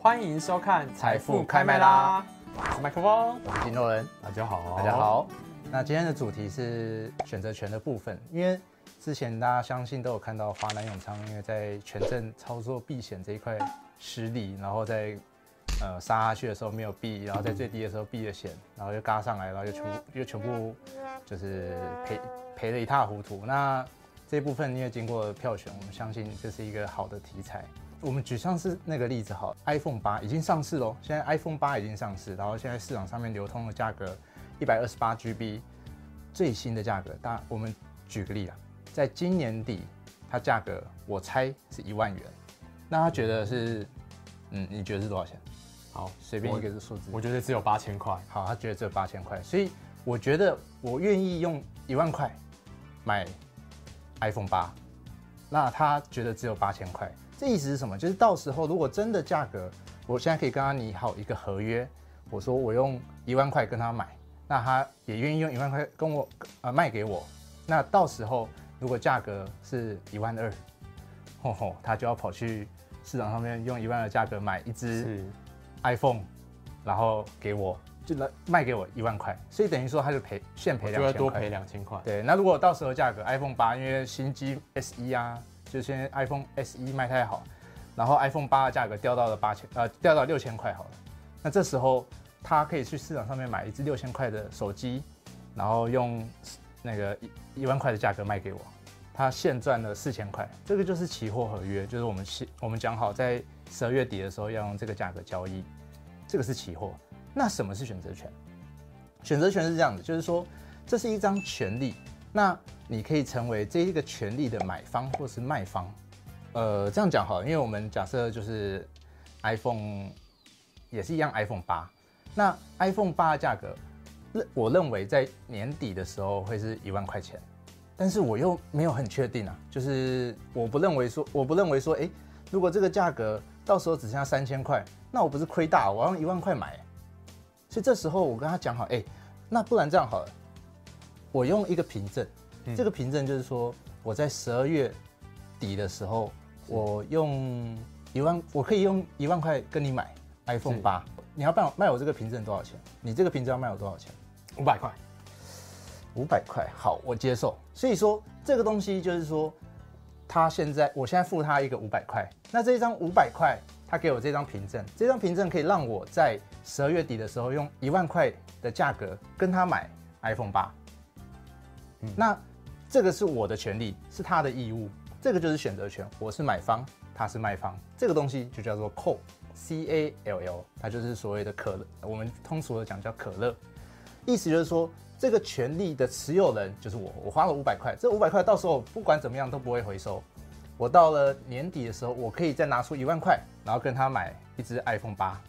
欢迎收看《财富开麦啦》，我是麦克风，我是金诺人，大家好，大家好。那今天的主题是选择权的部分，因为之前大家相信都有看到华南永昌，因为在权证操作避险这一块失利，然后在呃杀下去的时候没有避，然后在最低的时候避了险，然后又嘎上来，然后又全部又全部就是赔赔的一塌糊涂。那这部分因为经过票选，我们相信这是一个好的题材。我们举上次那个例子好，iPhone 八已经上市喽，现在 iPhone 八已经上市，然后现在市场上面流通的价格一百二十八 GB，最新的价格，大我们举个例啊。在今年底，它价格我猜是一万元，那他觉得是，嗯，你觉得是多少钱？好，随便一个数字。我觉得只有八千块。好，他觉得只有八千块，所以我觉得我愿意用一万块买 iPhone 八，那他觉得只有八千块，这意思是什么？就是到时候如果真的价格，我现在可以跟他拟好一个合约，我说我用一万块跟他买，那他也愿意用一万块跟我呃卖给我，那到时候。如果价格是一万二，吼吼，他就要跑去市场上面用一万的价格买一支 iPhone，然后给我就来卖给我一万块，所以等于说他就赔现赔两千块，就要多赔两千块。对，那如果到时候价格 iPhone 八，因为新机 SE 啊，就现在 iPhone SE 卖太好，然后 iPhone 八的价格掉到了八千，呃，掉到六千块好了，那这时候他可以去市场上面买一只六千块的手机，然后用那个一一万块的价格卖给我。他现赚了四千块，这个就是期货合约，就是我们现我们讲好在十二月底的时候要用这个价格交易，这个是期货。那什么是选择权？选择权是这样子，就是说这是一张权利，那你可以成为这一个权利的买方或是卖方。呃，这样讲好，因为我们假设就是 iPhone 也是一样，iPhone 八，那 iPhone 八的价格，认我认为在年底的时候会是一万块钱。但是我又没有很确定啊，就是我不认为说，我不认为说，哎，如果这个价格到时候只剩下三千块，那我不是亏大，我要用一万块买。所以这时候我跟他讲好，哎，那不然这样好了，我用一个凭证，嗯、这个凭证就是说我在十二月底的时候，我用一万，我可以用一万块跟你买 iPhone 八，你要卖卖我这个凭证多少钱？你这个凭证要卖我多少钱？五百块。五百块，好，我接受。所以说这个东西就是说，他现在，我现在付他一个五百块，那这一张五百块，他给我这张凭证，这张凭证可以让我在十二月底的时候用一万块的价格跟他买 iPhone 八。嗯，那这个是我的权利，是他的义务，这个就是选择权。我是买方，他是卖方，这个东西就叫做 call，C A L L，它就是所谓的可乐，我们通俗的讲叫可乐，意思就是说。这个权利的持有人就是我，我花了五百块，这五百块到时候不管怎么样都不会回收。我到了年底的时候，我可以再拿出一万块，然后跟他买一只 iPhone 八。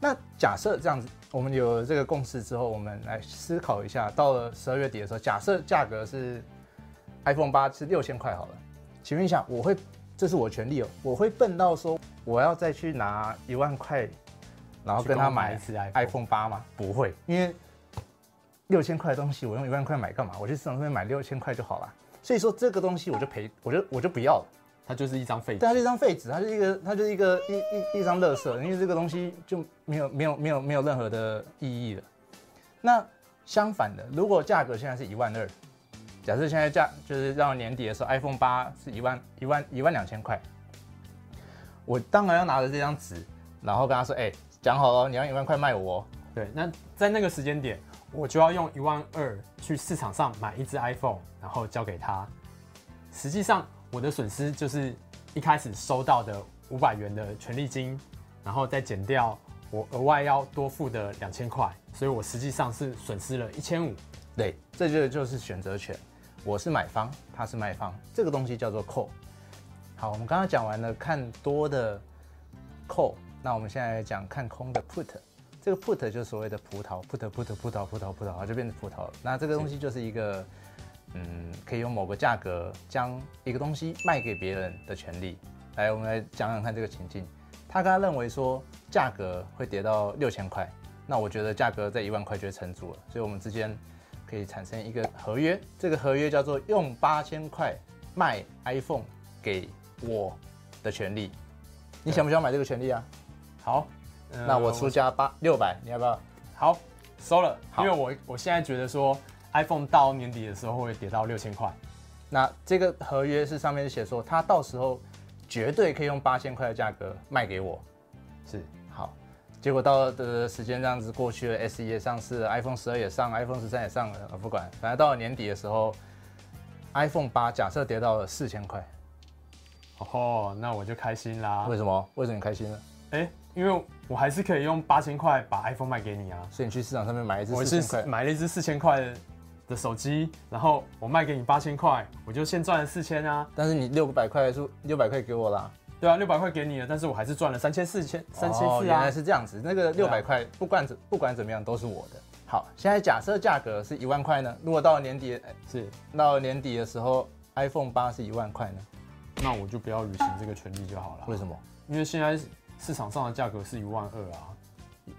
那假设这样子，我们有了这个共识之后，我们来思考一下，到了十二月底的时候，假设价格是 iPhone 八是六千块好了，请问一下，我会，这是我权利哦，我会笨到说我要再去拿一万块，然后跟他买一支 iPhone 八吗？不会，因为。六千块的东西，我用一万块买干嘛？我去市场上面买六千块就好了。所以说这个东西我就赔，我就我就不要了。它就是一张废纸，对，它是一张废纸，它就是一个，它就是一个一一一张垃圾，因为这个东西就没有没有没有没有任何的意义了。那相反的，如果价格现在是一万二，假设现在价就是到年底的时候，iPhone 八是一万一万一万两千块，我当然要拿着这张纸，然后跟他说，哎，讲好了，你要一万块卖我。对，那在那个时间点。我就要用一万二去市场上买一只 iPhone，然后交给他。实际上，我的损失就是一开始收到的五百元的权利金，然后再减掉我额外要多付的两千块，所以我实际上是损失了一千五。对，这就就是选择权。我是买方，他是卖方，这个东西叫做 call。好，我们刚刚讲完了看多的 call，那我们现在来讲看空的 put。这个 put 就是所谓的葡萄，put put 葡萄葡萄葡萄，就变成葡萄了。那这个东西就是一个，嗯，可以用某个价格将一个东西卖给别人的权利。来，我们来讲讲看这个情境。他刚刚认为说价格会跌到六千块，那我觉得价格在一万块就会撑住了。所以我们之间可以产生一个合约，这个合约叫做用八千块卖 iPhone 给我的权利。你想不想买这个权利啊？好，那我出价八六百，你要不要？好，收了。好因为我我现在觉得说 iPhone 到年底的时候会跌到六千块。那这个合约是上面写说，他到时候绝对可以用八千块的价格卖给我。是，好。结果到的时间这样子过去了，SE 也上市，iPhone 十二也上，iPhone 十三也上了，不管，反正到了年底的时候，iPhone 八假设跌到了四千块。哦，那我就开心啦。为什么？为什么你开心呢？哎，因为我还是可以用八千块把 iPhone 卖给你啊。所以你去市场上面买一只，我是买了一只四千块的手机，然后我卖给你八千块，我就先赚了四千啊。但是你六百块是六百块给我啦。对啊，六百块给你了，但是我还是赚了三千四千三千四啊。原来是这样子，那个六百块不管怎不管怎么样都是我的。好，现在假设价格是一万块呢？如果到了年底是到了年底的时候，iPhone 八是一万块呢？那我就不要履行这个权利就好了。为什么？因为现在市场上的价格是一万二啊，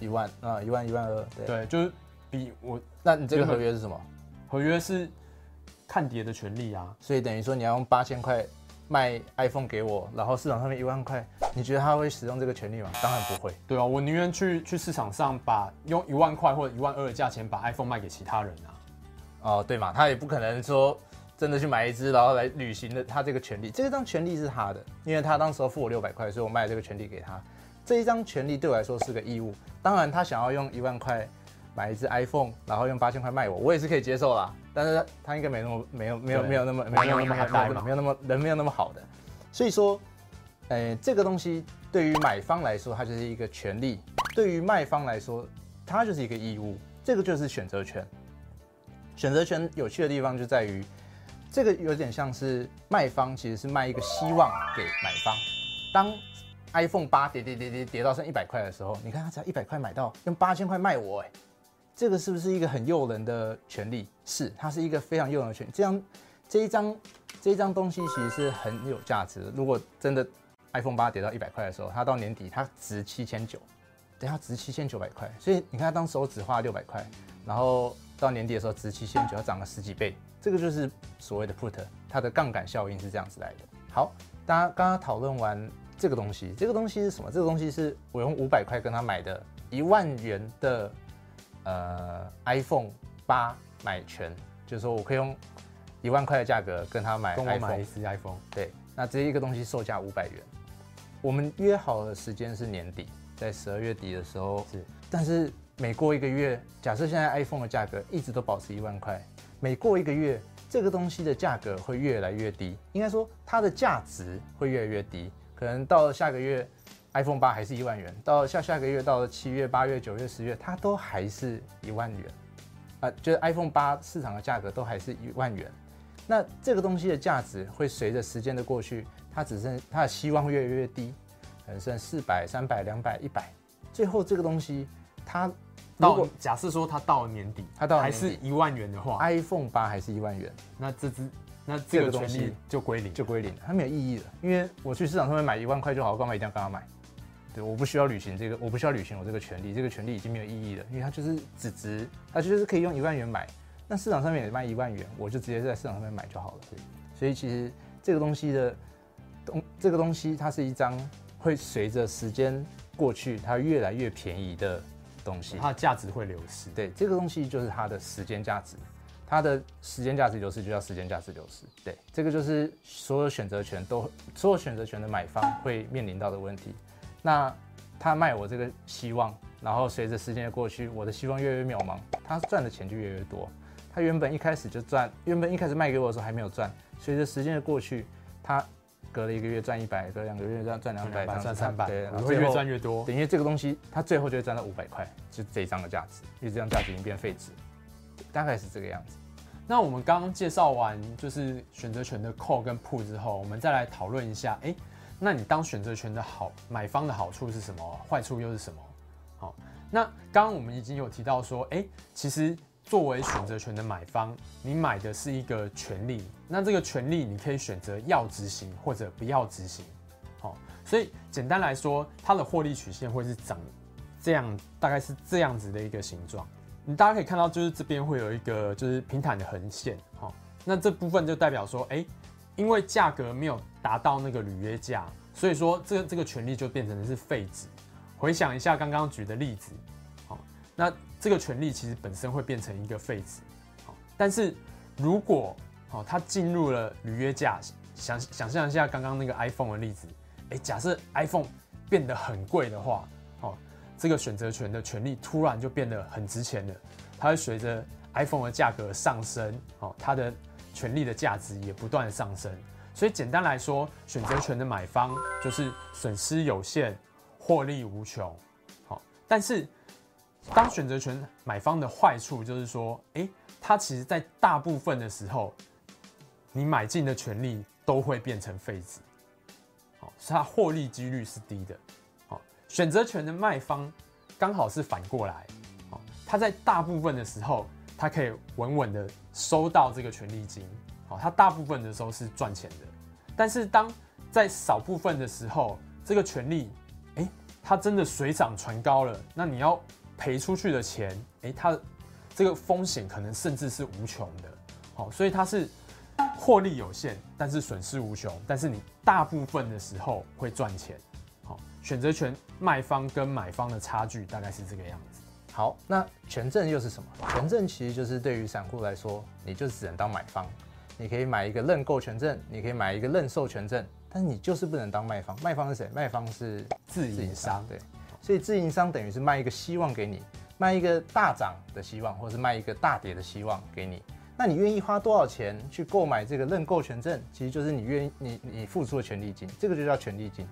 一万啊，一万一万二。对，对，就是比我。那你这个合约是什么？合约是看跌的权利啊，所以等于说你要用八千块卖 iPhone 给我，然后市场上面一万块，你觉得他会使用这个权利吗？当然不会。对啊，我宁愿去去市场上把用一万块或者一万二的价钱把 iPhone 卖给其他人啊。哦，对嘛，他也不可能说。真的去买一只，然后来履行的他这个权利，这张权利是他的，因为他当时候付我六百块，所以我卖了这个权利给他。这一张权利对我来说是个义务，当然他想要用一万块买一只 iPhone，然后用八千块卖我，我也是可以接受啦。但是他应该没那么没有没有没有那么没有那么好的，没有那么人没有那么好的。所以说，呃，这个东西对于买方来说，它就是一个权利；对于卖方来说，它就是一个义务。这个就是选择权。选择权有趣的地方就在于。这个有点像是卖方其实是卖一个希望给买方。当 iPhone 八跌跌跌跌跌到剩一百块的时候，你看他只要一百块买到，用八千块卖我，哎，这个是不是一个很诱人的权利？是，它是一个非常诱人的权利。这样这一张这一张东西其实是很有价值的。如果真的 iPhone 八跌到一百块的时候，它到年底它值七千九，等下值七千九百块。所以你看，它当时我只花了六百块，然后到年底的时候值七千九，它涨了十几倍。这个就是所谓的 put，它的杠杆效应是这样子来的。好，大家刚刚讨论完这个东西，这个东西是什么？这个东西是我用五百块跟他买的一万元的呃 iPhone 八买权，就是说我可以用一万块的价格跟他买 iPhone，买一支 iPhone。对，那这一个东西售价五百元，我们约好的时间是年底，在十二月底的时候。是，但是每过一个月，假设现在 iPhone 的价格一直都保持一万块。每过一个月，这个东西的价格会越来越低，应该说它的价值会越来越低。可能到了下个月，iPhone 八还是一万元；到下下个月，到了七月、八月、九月、十月，它都还是一万元。啊、就是 iPhone 八市场的价格都还是一万元。那这个东西的价值会随着时间的过去，它只剩它的希望越来越低，可能剩四百、三百、两百、一百，最后这个东西它。如果假设说它到了年底，它到还是一万元的话，iPhone 八还是一万元，那这只那这个东西就归零，就归零，它没有意义了。因为我去市场上面买一万块就好，干嘛一定要跟他买？对，我不需要履行这个，我不需要履行我这个权利，这个权利已经没有意义了，因为它就是只值，它就是可以用一万元买。那市场上面也卖一万元，我就直接在市场上面买就好了。对，所以其实这个东西的东，这个东西它是一张会随着时间过去，它越来越便宜的。东西，它的价值会流失。对，这个东西就是它的时间价值，它的时间价值流失就叫时间价值流失。对，这个就是所有选择权都所有选择权的买方会面临到的问题。那他卖我这个希望，然后随着时间的过去，我的希望越来越渺茫，他赚的钱就越来越多。他原本一开始就赚，原本一开始卖给我的时候还没有赚，随着时间的过去，他。隔了一个月赚一百，隔两个月赚赚两百，赚三百，对，然后会越赚越多。等于这个东西，它最后就会赚到五百块，就这一张的价值，因为这张价值已经变废纸，大概是这个样子。那我们刚刚介绍完就是选择权的 call 跟 put 之后，我们再来讨论一下，哎，那你当选择权的好买方的好处是什么？坏处又是什么？好，那刚刚我们已经有提到说，哎，其实。作为选择权的买方，你买的是一个权利，那这个权利你可以选择要执行或者不要执行。好，所以简单来说，它的获利曲线会是长这样，大概是这样子的一个形状。你大家可以看到，就是这边会有一个就是平坦的横线，哈，那这部分就代表说，哎、因为价格没有达到那个履约价，所以说这个这个权利就变成的是废止。回想一下刚刚举的例子，那这个权利其实本身会变成一个废止，好，但是如果好它进入了履约价，想想象一下刚刚那个 iPhone 的例子，哎、假设 iPhone 变得很贵的话，哦。这个选择权的权利突然就变得很值钱了，它会随着 iPhone 的价格上升，哦，它的权利的价值也不断上升。所以简单来说，选择权的买方就是损失有限，获利无穷。好，但是当选择权买方的坏处就是说，诶，它其实在大部分的时候，你买进的权利都会变成废纸，好，所以它获利几率是低的。选择权的卖方刚好是反过来，哦，他在大部分的时候，他可以稳稳的收到这个权利金，哦，他大部分的时候是赚钱的。但是当在少部分的时候，这个权利，哎，它真的水涨船高了，那你要赔出去的钱，哎，它这个风险可能甚至是无穷的，好，所以它是获利有限，但是损失无穷，但是你大部分的时候会赚钱。好选择权卖方跟买方的差距大概是这个样子。好，那权证又是什么？权证其实就是对于散户来说，你就只能当买方。你可以买一个认购权证，你可以买一个认售权证，但是你就是不能当卖方。卖方是谁？卖方是自营商。对，所以自营商等于是卖一个希望给你，卖一个大涨的希望，或者是卖一个大跌的希望给你。那你愿意花多少钱去购买这个认购权证？其实就是你愿意你你付出的权利金，这个就叫权利金。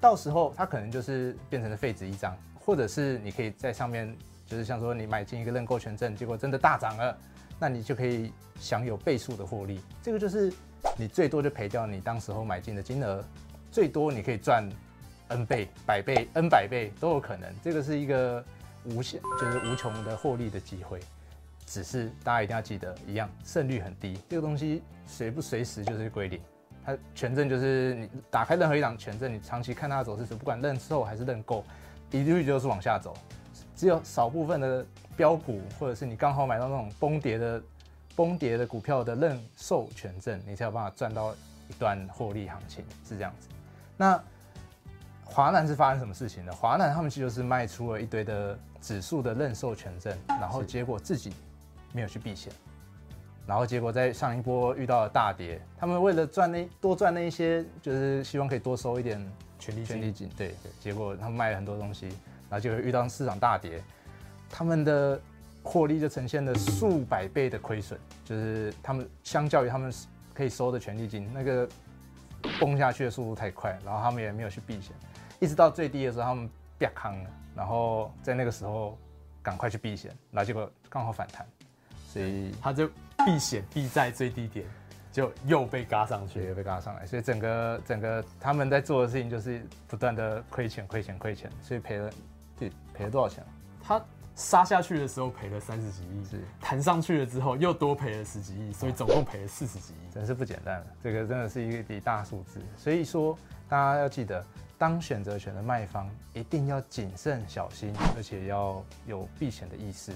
到时候它可能就是变成了废纸一张，或者是你可以在上面，就是像说你买进一个认购权证，结果真的大涨了，那你就可以享有倍数的获利。这个就是你最多就赔掉你当时候买进的金额，最多你可以赚 n 倍、百倍、n 百倍都有可能。这个是一个无限，就是无穷的获利的机会。只是大家一定要记得，一样胜率很低，这个东西随不随时就是归零。它权证就是你打开任何一档权证，你长期看它的走势时不管认售还是认购，一律就是往下走。只有少部分的标股，或者是你刚好买到那种崩跌的崩跌的股票的认售权证，你才有办法赚到一段获利行情，是这样子。那华南是发生什么事情呢？华南他们就是卖出了一堆的指数的认售权证，然后结果自己没有去避险。然后结果在上一波遇到了大跌，他们为了赚那多赚那一些，就是希望可以多收一点权利权利金。对对，结果他们卖了很多东西，然后就会遇到市场大跌，他们的获利就呈现了数百倍的亏损，就是他们相较于他们可以收的权利金，那个崩下去的速度太快，然后他们也没有去避险，一直到最低的时候他们啪康了，然后在那个时候赶快去避险，然后结果刚好反弹，所以他就。避险避在最低点，就又被嘎上去，又被嘎上来，所以整个整个他们在做的事情就是不断的亏钱亏钱亏钱，所以赔了，对，赔了多少钱？他杀下去的时候赔了三十几亿，是弹上去了之后又多赔了十几亿，所以总共赔了四十几亿，真是不简单了。这个真的是一笔大数字，所以说大家要记得，当选择权的卖方一定要谨慎小心，而且要有避险的意识。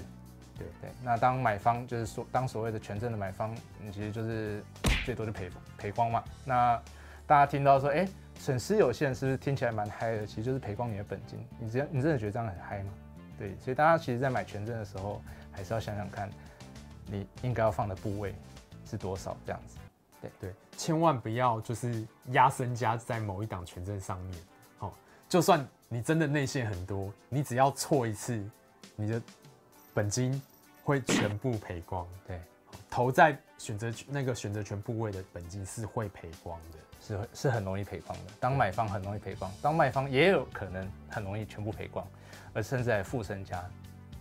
对对，那当买方就是说，当所谓的权证的买方，你其实就是最多就赔赔光嘛。那大家听到说，哎，损失有限，是不是听起来蛮嗨的？其实就是赔光你的本金。你真你真的觉得这样很嗨吗？对，所以大家其实，在买权证的时候，还是要想想看，你应该要放的部位是多少，这样子。对对，千万不要就是压身家在某一档权证上面。好，就算你真的内线很多，你只要错一次，你的本金。会全部赔光，对，投在选择那个选择权部位的本金是会赔光的，是是很容易赔光的。当买方很容易赔光，当卖方也有可能很容易全部赔光，而甚至还负身家。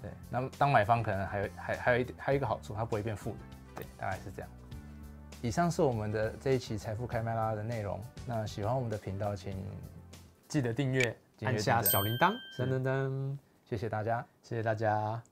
对，那么当买方可能还有还还有一点还有一个好处，它不会变负的。对，大概是这样。以上是我们的这一期财富开麦拉的内容。那喜欢我们的频道，请记得订阅，按下小铃铛，噔噔噔，谢谢大家，谢谢大家。